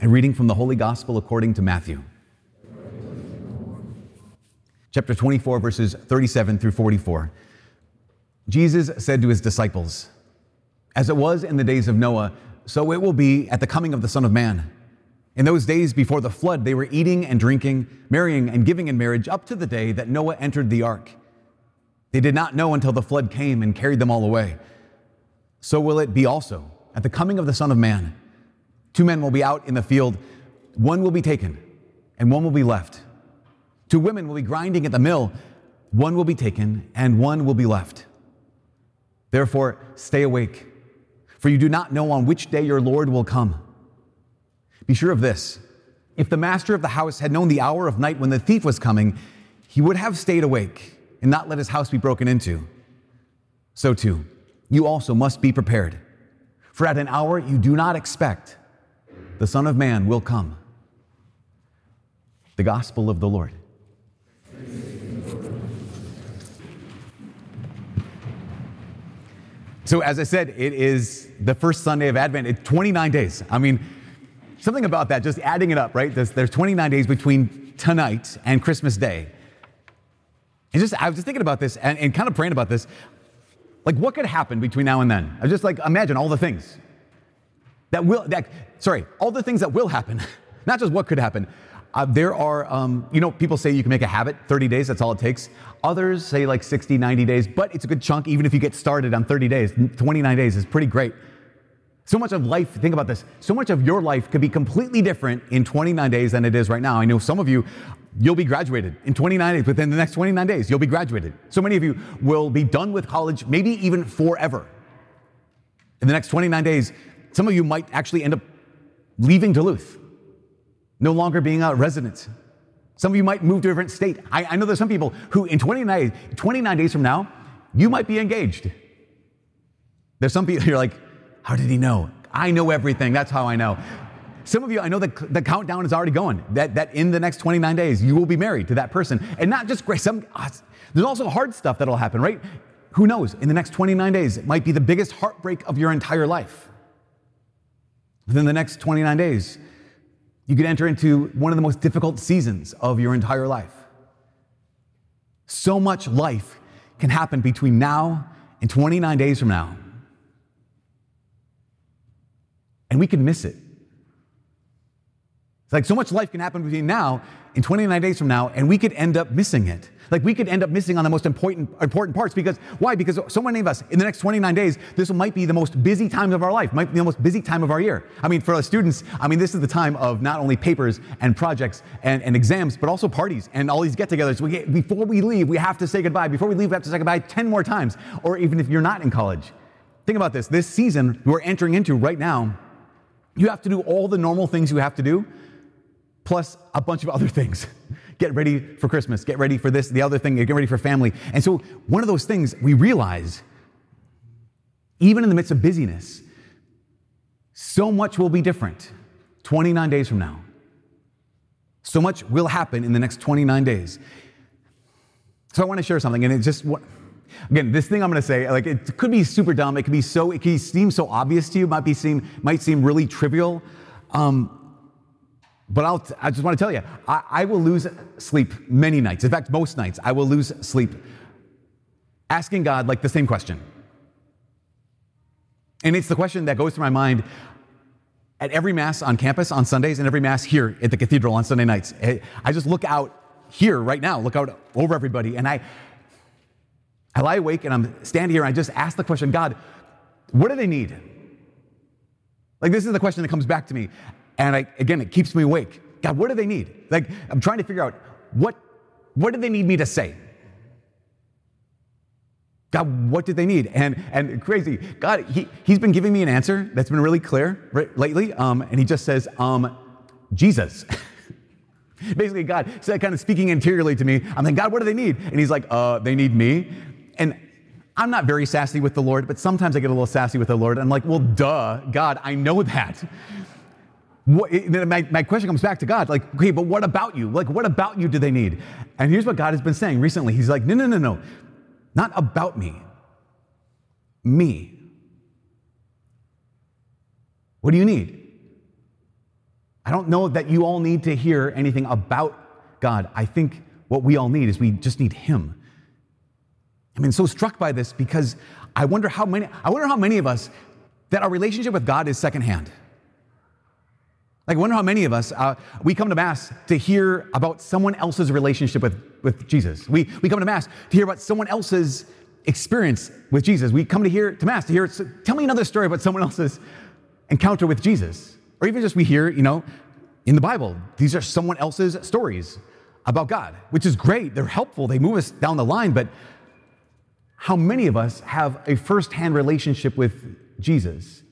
A reading from the Holy Gospel according to Matthew. Chapter 24, verses 37 through 44. Jesus said to his disciples, As it was in the days of Noah, so it will be at the coming of the Son of Man. In those days before the flood, they were eating and drinking, marrying and giving in marriage up to the day that Noah entered the ark. They did not know until the flood came and carried them all away. So will it be also at the coming of the Son of Man. Two men will be out in the field, one will be taken, and one will be left. Two women will be grinding at the mill, one will be taken, and one will be left. Therefore, stay awake, for you do not know on which day your Lord will come. Be sure of this if the master of the house had known the hour of night when the thief was coming, he would have stayed awake and not let his house be broken into. So, too, you also must be prepared, for at an hour you do not expect, the Son of Man will come. The Gospel of the Lord. So, as I said, it is the first Sunday of Advent. It's 29 days. I mean, something about that, just adding it up, right? There's, there's 29 days between tonight and Christmas Day. And just, I was just thinking about this and, and kind of praying about this. Like, what could happen between now and then? I was just like, imagine all the things that will, that, sorry, all the things that will happen, not just what could happen. Uh, there are, um, you know, people say you can make a habit, 30 days, that's all it takes. Others say like 60, 90 days, but it's a good chunk even if you get started on 30 days. 29 days is pretty great. So much of life, think about this, so much of your life could be completely different in 29 days than it is right now. I know some of you, you'll be graduated in 29 days. Within the next 29 days, you'll be graduated. So many of you will be done with college, maybe even forever. In the next 29 days, some of you might actually end up leaving Duluth, no longer being a resident. Some of you might move to a different state. I, I know there's some people who, in 29, 29 days from now, you might be engaged. There's some people, you're like, how did he know? I know everything. That's how I know. Some of you, I know that the countdown is already going, that, that in the next 29 days, you will be married to that person. And not just great, some, uh, there's also hard stuff that'll happen, right? Who knows? In the next 29 days, it might be the biggest heartbreak of your entire life. Within the next 29 days, you could enter into one of the most difficult seasons of your entire life. So much life can happen between now and 29 days from now. and we can miss it. It's like so much life can happen between now and 29 days from now, and we could end up missing it. Like we could end up missing on the most important, important parts because why? Because so many of us in the next 29 days, this might be the most busy time of our life, might be the most busy time of our year. I mean, for us students, I mean, this is the time of not only papers and projects and, and exams, but also parties and all these get-togethers. We get, before we leave, we have to say goodbye. Before we leave, we have to say goodbye 10 more times. Or even if you're not in college, think about this. This season we're entering into right now you have to do all the normal things you have to do, plus a bunch of other things. Get ready for Christmas, get ready for this, the other thing, get ready for family. And so, one of those things we realize, even in the midst of busyness, so much will be different 29 days from now. So much will happen in the next 29 days. So, I want to share something, and it's just what. Again, this thing I'm going to say, like it could be super dumb. It could be so, it could seem so obvious to you. Might be seem, might seem really trivial. Um, but I'll, I just want to tell you, I, I will lose sleep many nights. In fact, most nights, I will lose sleep asking God like the same question. And it's the question that goes through my mind at every Mass on campus on Sundays and every Mass here at the cathedral on Sunday nights. Eh, I just look out here right now, look out over everybody, and I, I lie awake and I'm standing here and I just ask the question God, what do they need? Like, this is the question that comes back to me. And I, again, it keeps me awake. God, what do they need? Like, I'm trying to figure out what, what do they need me to say? God, what did they need? And, and crazy, God, he, He's been giving me an answer that's been really clear right, lately. Um, and He just says, um, Jesus. Basically, God said, kind of speaking interiorly to me, I'm like, God, what do they need? And He's like, uh, they need me. And I'm not very sassy with the Lord, but sometimes I get a little sassy with the Lord. I'm like, well, duh, God, I know that. What, my, my question comes back to God, like, okay, but what about you? Like, what about you do they need? And here's what God has been saying recently. He's like, no, no, no, no, not about me, me. What do you need? I don't know that you all need to hear anything about God. I think what we all need is we just need Him. I've been so struck by this because I wonder how many, I wonder how many of us that our relationship with God is secondhand. Like, I wonder how many of us, uh, we come to Mass to hear about someone else's relationship with, with Jesus. We, we come to Mass to hear about someone else's experience with Jesus. We come to hear to Mass to hear, so tell me another story about someone else's encounter with Jesus. Or even just we hear, you know, in the Bible, these are someone else's stories about God, which is great. They're helpful, they move us down the line, but how many of us have a firsthand relationship with Jesus?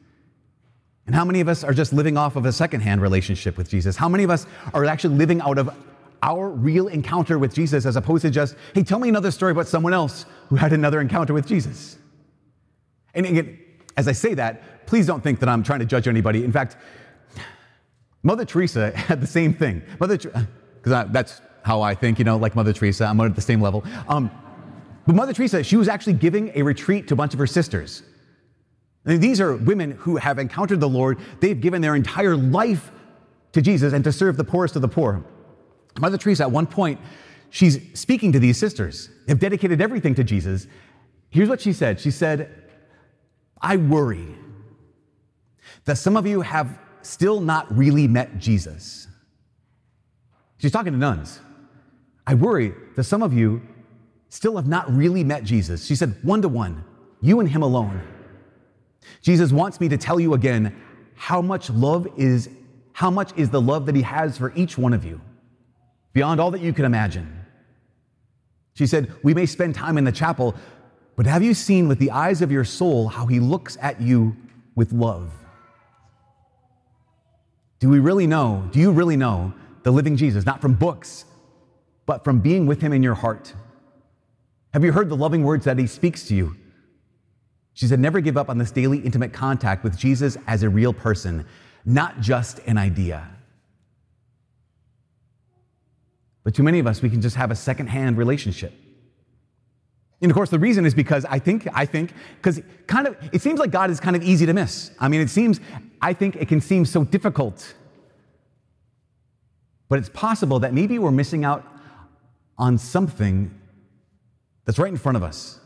And how many of us are just living off of a secondhand relationship with Jesus? How many of us are actually living out of our real encounter with Jesus as opposed to just, hey, tell me another story about someone else who had another encounter with Jesus? And again, as I say that, please don't think that I'm trying to judge anybody. In fact, Mother Teresa had the same thing. Mother, because that's how I think, you know, like Mother Teresa, I'm at the same level. Um, but Mother Teresa, she was actually giving a retreat to a bunch of her sisters. And these are women who have encountered the Lord. They've given their entire life to Jesus and to serve the poorest of the poor. Mother Teresa, at one point, she's speaking to these sisters. They've dedicated everything to Jesus. Here's what she said She said, I worry that some of you have still not really met Jesus. She's talking to nuns. I worry that some of you still have not really met Jesus. She said, one to one, you and him alone. Jesus wants me to tell you again how much love is, how much is the love that he has for each one of you, beyond all that you can imagine. She said, We may spend time in the chapel, but have you seen with the eyes of your soul how he looks at you with love? Do we really know? Do you really know the living Jesus? Not from books, but from being with him in your heart. Have you heard the loving words that he speaks to you? She said, Never give up on this daily intimate contact with Jesus as a real person, not just an idea. But too many of us, we can just have a secondhand relationship. And of course, the reason is because I think, I think, because kind of, it seems like God is kind of easy to miss. I mean, it seems, I think it can seem so difficult. But it's possible that maybe we're missing out on something that's right in front of us.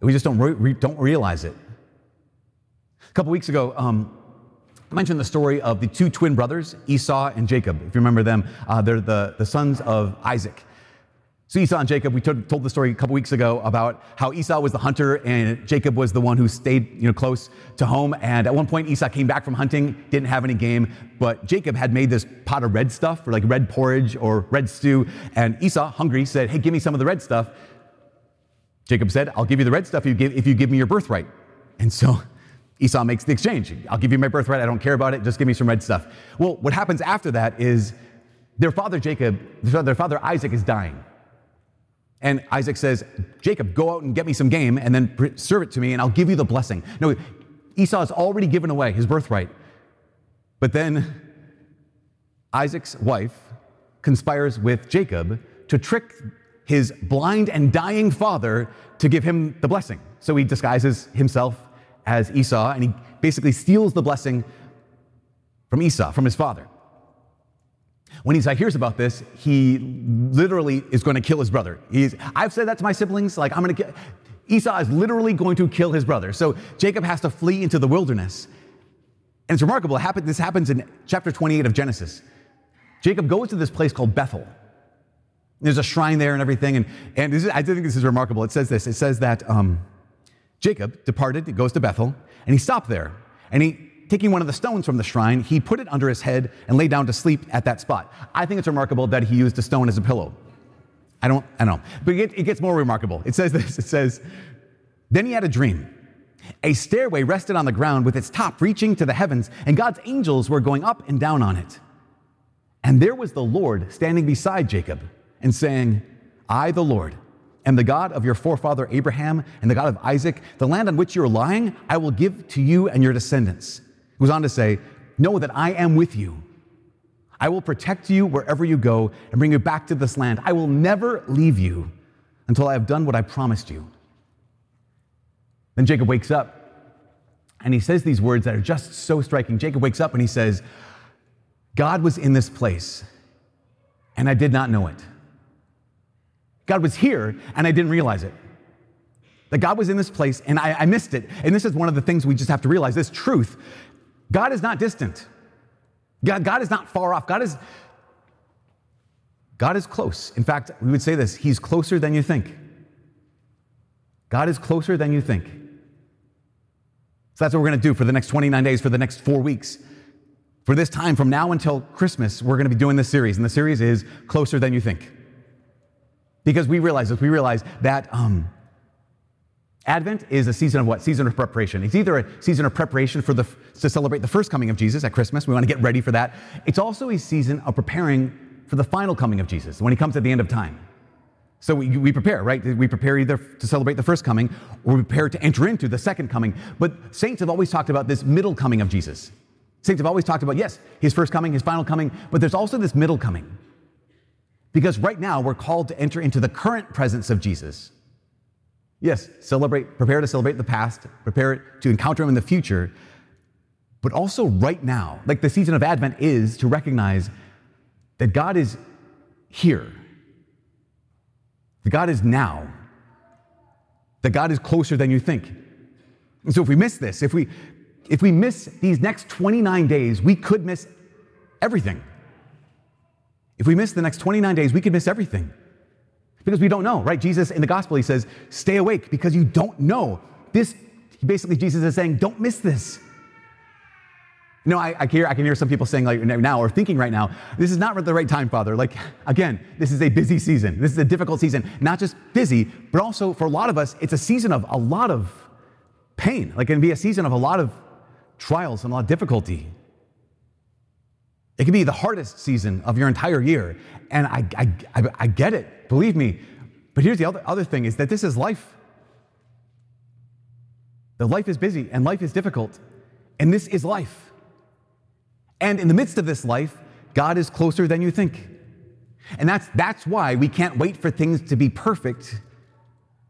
We just don't, re- don't realize it. A couple weeks ago, um, I mentioned the story of the two twin brothers, Esau and Jacob. If you remember them, uh, they're the, the sons of Isaac. So Esau and Jacob, we told, told the story a couple weeks ago about how Esau was the hunter and Jacob was the one who stayed you know, close to home. And at one point, Esau came back from hunting, didn't have any game, but Jacob had made this pot of red stuff, or like red porridge or red stew. And Esau, hungry, said, Hey, give me some of the red stuff. Jacob said, I'll give you the red stuff if you give, me your birthright. And so Esau makes the exchange. I'll give you my birthright. I don't care about it. Just give me some red stuff. Well, what happens after that is their father Jacob, their father Isaac is dying. And Isaac says, Jacob, go out and get me some game and then serve it to me and I'll give you the blessing. No, Esau has already given away his birthright. But then Isaac's wife conspires with Jacob to trick his blind and dying father to give him the blessing. So he disguises himself as Esau and he basically steals the blessing from Esau, from his father. When Esau hears about this, he literally is going to kill his brother. He's, I've said that to my siblings, like, I'm going to kill. Esau is literally going to kill his brother. So Jacob has to flee into the wilderness. And it's remarkable. It happened, this happens in chapter 28 of Genesis. Jacob goes to this place called Bethel. There's a shrine there and everything. And, and is, I think this is remarkable. It says this it says that um, Jacob departed, it goes to Bethel, and he stopped there. And he taking one of the stones from the shrine, he put it under his head and lay down to sleep at that spot. I think it's remarkable that he used a stone as a pillow. I don't, I don't know. But it, it gets more remarkable. It says this it says, Then he had a dream. A stairway rested on the ground with its top reaching to the heavens, and God's angels were going up and down on it. And there was the Lord standing beside Jacob and saying, I, the Lord, am the God of your forefather Abraham and the God of Isaac. The land on which you are lying, I will give to you and your descendants. He goes on to say, Know that I am with you. I will protect you wherever you go and bring you back to this land. I will never leave you until I have done what I promised you. Then Jacob wakes up and he says these words that are just so striking. Jacob wakes up and he says, God was in this place and I did not know it. God was here and I didn't realize it. That God was in this place and I, I missed it. And this is one of the things we just have to realize this truth God is not distant. God, God is not far off. God is, God is close. In fact, we would say this He's closer than you think. God is closer than you think. So that's what we're going to do for the next 29 days, for the next four weeks. For this time, from now until Christmas, we're going to be doing this series. And the series is Closer Than You Think. Because we realize this, we realize that um, Advent is a season of what? Season of preparation. It's either a season of preparation for the, to celebrate the first coming of Jesus at Christmas. We want to get ready for that. It's also a season of preparing for the final coming of Jesus when he comes at the end of time. So we, we prepare, right? We prepare either to celebrate the first coming or we prepare to enter into the second coming. But saints have always talked about this middle coming of Jesus. Saints have always talked about, yes, his first coming, his final coming, but there's also this middle coming. Because right now we're called to enter into the current presence of Jesus. Yes, celebrate, prepare to celebrate the past, prepare to encounter him in the future, but also right now, like the season of Advent is to recognize that God is here that God is now, that God is closer than you think. And so if we miss this, if we if we miss these next 29 days, we could miss everything. If we miss the next 29 days, we could miss everything. Because we don't know, right? Jesus in the gospel, he says, stay awake because you don't know. This, basically, Jesus is saying, don't miss this. Know, I, I, hear, I can hear some people saying like now or thinking right now, this is not the right time, Father. Like, again, this is a busy season. This is a difficult season. Not just busy, but also for a lot of us, it's a season of a lot of pain. Like, it can be a season of a lot of trials and a lot of difficulty. It can be the hardest season of your entire year. And I, I, I, I get it, believe me. But here's the other, other thing is that this is life. The life is busy and life is difficult. And this is life. And in the midst of this life, God is closer than you think. And that's, that's why we can't wait for things to be perfect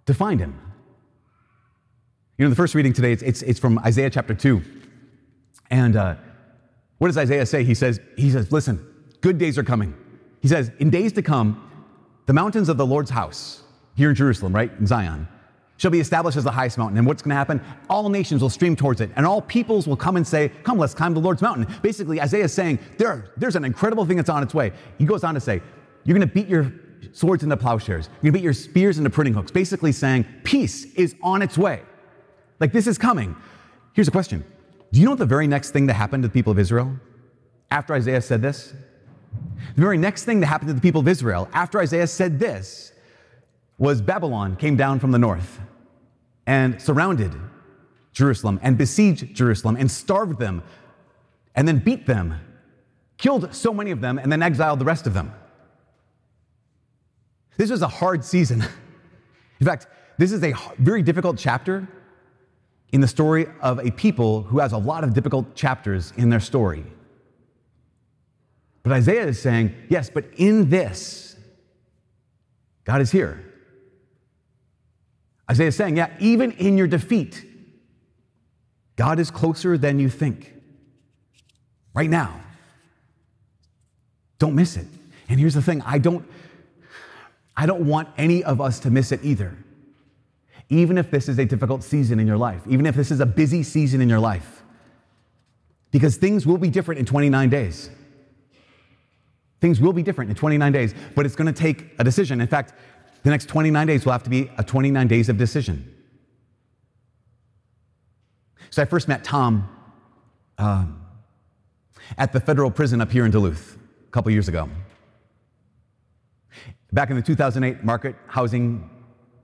to find Him. You know, the first reading today, it's, it's, it's from Isaiah chapter 2. And uh, what does Isaiah say? He says, he says, listen, good days are coming. He says, in days to come, the mountains of the Lord's house, here in Jerusalem, right, in Zion, shall be established as the highest mountain. And what's going to happen? All nations will stream towards it, and all peoples will come and say, Come, let's climb the Lord's mountain. Basically, Isaiah is saying, there, There's an incredible thing that's on its way. He goes on to say, You're going to beat your swords into plowshares, you're going to beat your spears into pruning hooks, basically saying, Peace is on its way. Like this is coming. Here's a question Do you know what the very next thing that happened to the people of Israel after Isaiah said this? The very next thing that happened to the people of Israel after Isaiah said this was Babylon came down from the north and surrounded Jerusalem and besieged Jerusalem and starved them and then beat them, killed so many of them, and then exiled the rest of them. This was a hard season. In fact, this is a very difficult chapter in the story of a people who has a lot of difficult chapters in their story. But Isaiah is saying, yes, but in this, God is here. Isaiah is saying, yeah, even in your defeat, God is closer than you think. Right now. Don't miss it. And here's the thing, I don't I don't want any of us to miss it either. Even if this is a difficult season in your life, even if this is a busy season in your life. Because things will be different in 29 days. Things will be different in 29 days, but it's going to take a decision. In fact, the next 29 days will have to be a 29 days of decision. So I first met Tom uh, at the federal prison up here in Duluth a couple years ago. Back in the 2008 market housing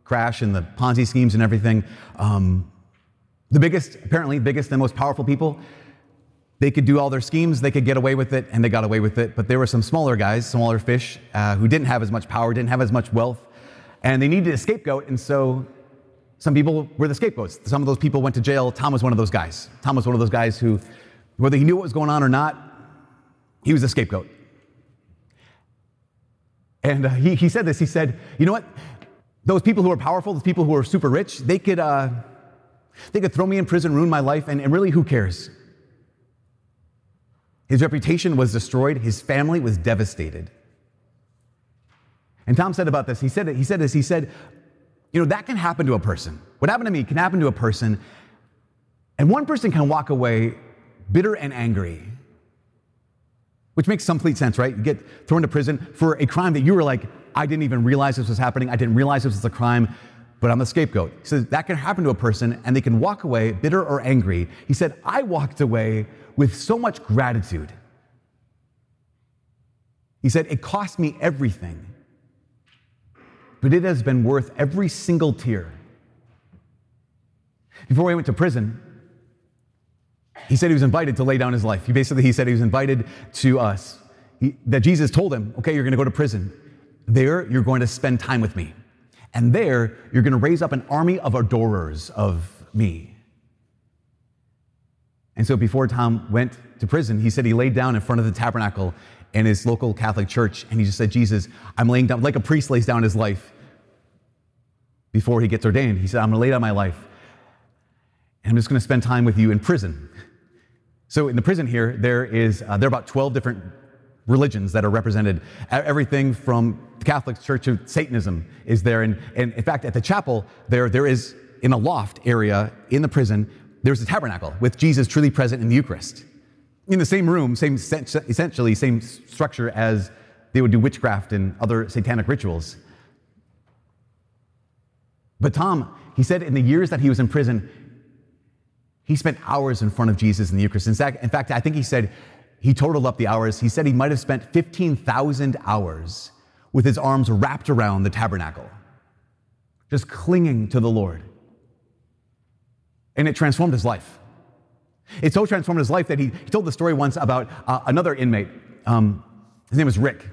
crash and the Ponzi schemes and everything, um, the biggest, apparently, biggest and most powerful people, they could do all their schemes, they could get away with it, and they got away with it. But there were some smaller guys, smaller fish, uh, who didn't have as much power, didn't have as much wealth, and they needed a scapegoat. And so some people were the scapegoats. Some of those people went to jail. Tom was one of those guys. Tom was one of those guys who, whether he knew what was going on or not, he was a scapegoat. And uh, he, he said this he said, You know what? Those people who are powerful, those people who are super rich, they could, uh, they could throw me in prison, ruin my life, and, and really, who cares? His reputation was destroyed, his family was devastated. And Tom said about this, he said, he said this, he said, you know, that can happen to a person. What happened to me can happen to a person, and one person can walk away bitter and angry, which makes complete sense, right? You get thrown to prison for a crime that you were like, I didn't even realize this was happening. I didn't realize this was a crime, but I'm the scapegoat. He says that can happen to a person, and they can walk away bitter or angry. He said, I walked away with so much gratitude. He said, It cost me everything, but it has been worth every single tear. Before he went to prison, he said he was invited to lay down his life. He basically he said he was invited to us. He, that Jesus told him, "Okay, you're going to go to prison. There, you're going to spend time with me, and there, you're going to raise up an army of adorers of me." And so before Tom went to prison, he said he laid down in front of the tabernacle in his local Catholic church and he just said, Jesus, I'm laying down, like a priest lays down his life before he gets ordained. He said, I'm going to lay down my life and I'm just going to spend time with you in prison. So in the prison here, there is, uh, there are about 12 different religions that are represented. Everything from the Catholic Church to Satanism is there. And, and in fact, at the chapel, there, there is in a loft area in the prison there's a tabernacle with Jesus truly present in the Eucharist. In the same room, same essentially same structure as they would do witchcraft and other satanic rituals. But Tom, he said in the years that he was in prison, he spent hours in front of Jesus in the Eucharist. In fact, in fact I think he said he totaled up the hours. He said he might have spent 15,000 hours with his arms wrapped around the tabernacle, just clinging to the Lord and it transformed his life. It so transformed his life that he, he told the story once about uh, another inmate. Um, his name was Rick.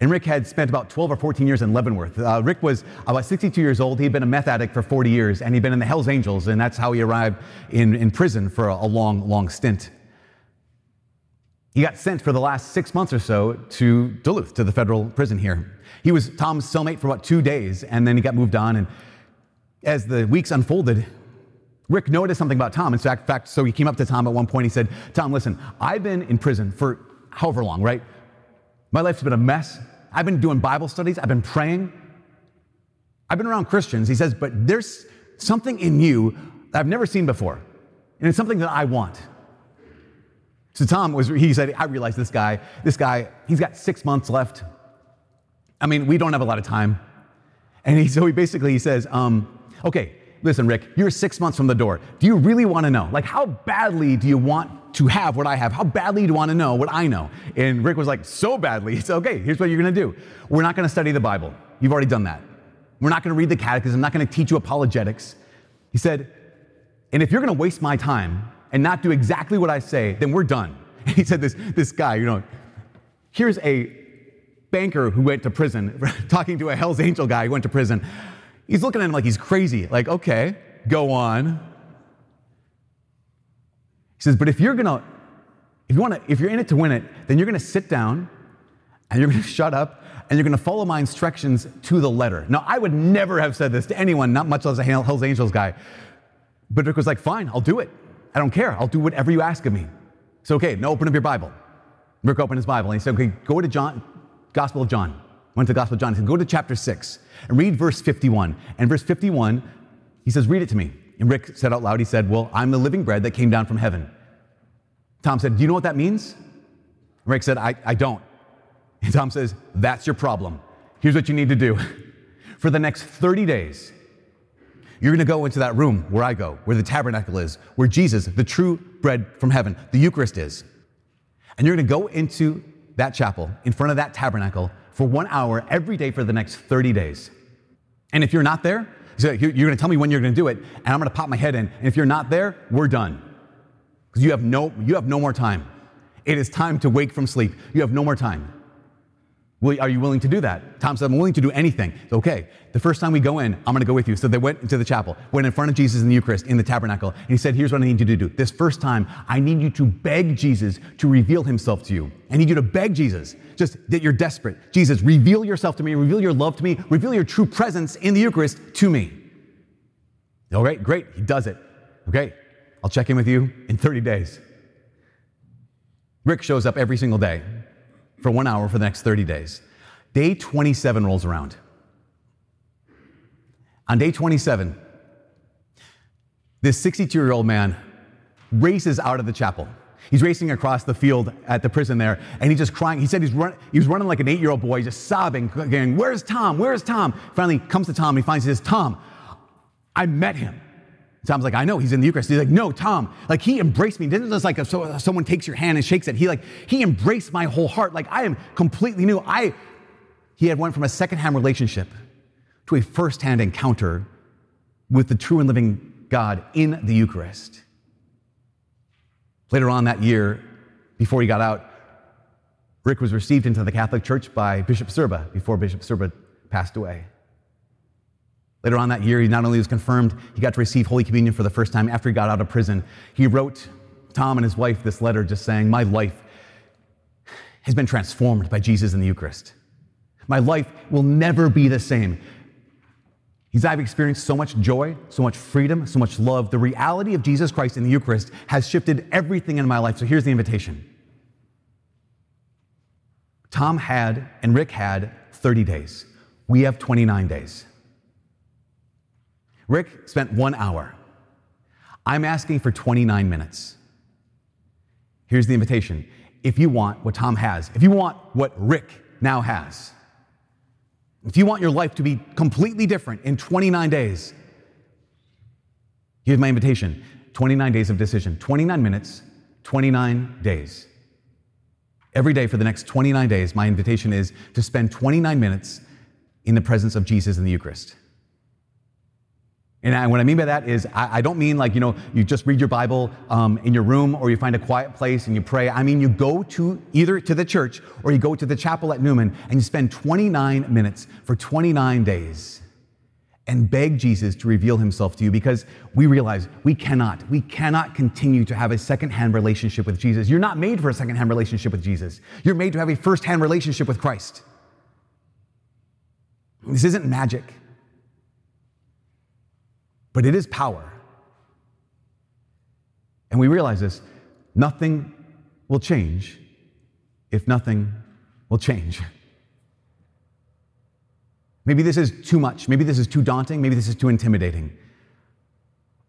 And Rick had spent about 12 or 14 years in Leavenworth. Uh, Rick was about 62 years old. He'd been a meth addict for 40 years, and he'd been in the Hells Angels, and that's how he arrived in, in prison for a, a long, long stint. He got sent for the last six months or so to Duluth, to the federal prison here. He was Tom's cellmate for about two days, and then he got moved on. And as the weeks unfolded, Rick noticed something about Tom. In fact, so he came up to Tom at one point. He said, Tom, listen, I've been in prison for however long, right? My life's been a mess. I've been doing Bible studies. I've been praying. I've been around Christians. He says, but there's something in you that I've never seen before. And it's something that I want. So Tom was, he said, I realize this guy, this guy, he's got six months left. I mean, we don't have a lot of time. And he, so he basically he says, um, okay, listen, Rick, you're six months from the door. Do you really want to know? Like, how badly do you want to have what I have? How badly do you want to know what I know? And Rick was like, so badly. It's okay. Here's what you're going to do. We're not going to study the Bible. You've already done that. We're not going to read the catechism. I'm not going to teach you apologetics. He said, and if you're going to waste my time and not do exactly what I say, then we're done. And he said, this, this guy, you know, here's a banker who went to prison, talking to a Hell's Angel guy who went to prison. He's looking at him like he's crazy. Like, okay, go on. He says, but if you're gonna, if you wanna, if you're in it to win it, then you're gonna sit down and you're gonna shut up and you're gonna follow my instructions to the letter. Now, I would never have said this to anyone, not much less a Hell's Angels guy. But Rick was like, fine, I'll do it. I don't care. I'll do whatever you ask of me. So, okay, now open up your Bible. Rick opened his Bible and he said, okay, go to John, Gospel of John. Went to the Gospel of John. He said, go to chapter 6 and read verse 51. And verse 51, he says, read it to me. And Rick said out loud, he said, well, I'm the living bread that came down from heaven. Tom said, do you know what that means? Rick said, I, I don't. And Tom says, that's your problem. Here's what you need to do. For the next 30 days, you're going to go into that room where I go, where the tabernacle is, where Jesus, the true bread from heaven, the Eucharist is. And you're going to go into that chapel, in front of that tabernacle, for one hour every day for the next 30 days. And if you're not there, you're going to tell me when you're going to do it, and I'm going to pop my head in. And if you're not there, we're done. Because you, have no, you have no more time. It is time to wake from sleep. You have no more time. Are you willing to do that? Tom said, I'm willing to do anything. okay. The first time we go in, I'm going to go with you. So they went into the chapel, went in front of Jesus in the Eucharist, in the tabernacle, and he said, Here's what I need you to do. This first time, I need you to beg Jesus to reveal himself to you. I need you to beg Jesus, just that you're desperate. Jesus, reveal yourself to me, reveal your love to me, reveal your true presence in the Eucharist to me. All right, great. He does it. Okay, I'll check in with you in 30 days. Rick shows up every single day for one hour for the next 30 days. Day 27 rolls around. On day 27, this 62 year old man races out of the chapel. He's racing across the field at the prison there, and he's just crying. He said he's run, he was running like an eight year old boy, just sobbing, going, Where's Tom? Where's Tom? Finally comes to Tom, and he finds says, Tom, I met him. Tom's like, I know he's in the Eucharist. He's like, no, Tom, like he embraced me. Didn't just like a, so, uh, someone takes your hand and shakes it. He like he embraced my whole heart. Like I am completely new. I he had went from a secondhand relationship to a firsthand encounter with the true and living God in the Eucharist. Later on that year, before he got out, Rick was received into the Catholic Church by Bishop Sirba before Bishop Sirba passed away. Later on that year, he not only was confirmed, he got to receive Holy Communion for the first time after he got out of prison. He wrote Tom and his wife this letter just saying, My life has been transformed by Jesus in the Eucharist. My life will never be the same. He's, I've experienced so much joy, so much freedom, so much love. The reality of Jesus Christ in the Eucharist has shifted everything in my life. So here's the invitation Tom had and Rick had 30 days. We have 29 days. Rick spent one hour. I'm asking for 29 minutes. Here's the invitation. If you want what Tom has, if you want what Rick now has, if you want your life to be completely different in 29 days, here's my invitation 29 days of decision, 29 minutes, 29 days. Every day for the next 29 days, my invitation is to spend 29 minutes in the presence of Jesus in the Eucharist. And I, what I mean by that is, I, I, don't mean like, you know, you just read your Bible um, in your room or you find a quiet place and you pray. I mean, you go to either to the church or you go to the chapel at Newman and you spend 29 minutes for 29 days and beg Jesus to reveal himself to you because we realize we cannot, we cannot continue to have a secondhand relationship with Jesus. You're not made for a secondhand relationship with Jesus. You're made to have a firsthand relationship with Christ. This isn't magic but it is power. And we realize this nothing will change if nothing will change. Maybe this is too much. Maybe this is too daunting. Maybe this is too intimidating.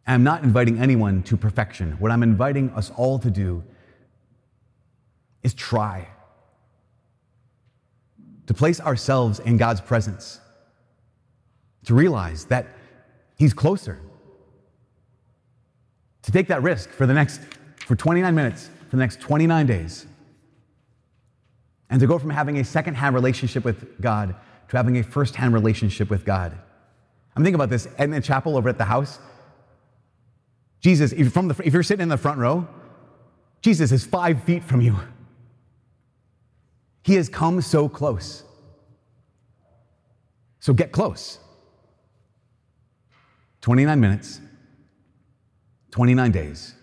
I'm not inviting anyone to perfection. What I'm inviting us all to do is try to place ourselves in God's presence, to realize that He's closer. To take that risk for the next, for 29 minutes, for the next 29 days, and to go from having a second-hand relationship with God to having a first-hand relationship with God. I'm thinking about this in the chapel over at the house. Jesus, if you're, from the, if you're sitting in the front row, Jesus is five feet from you. He has come so close. So get close. 29 minutes, 29 days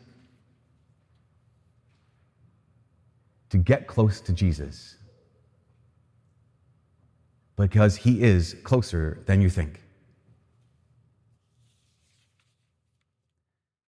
to get close to Jesus because he is closer than you think.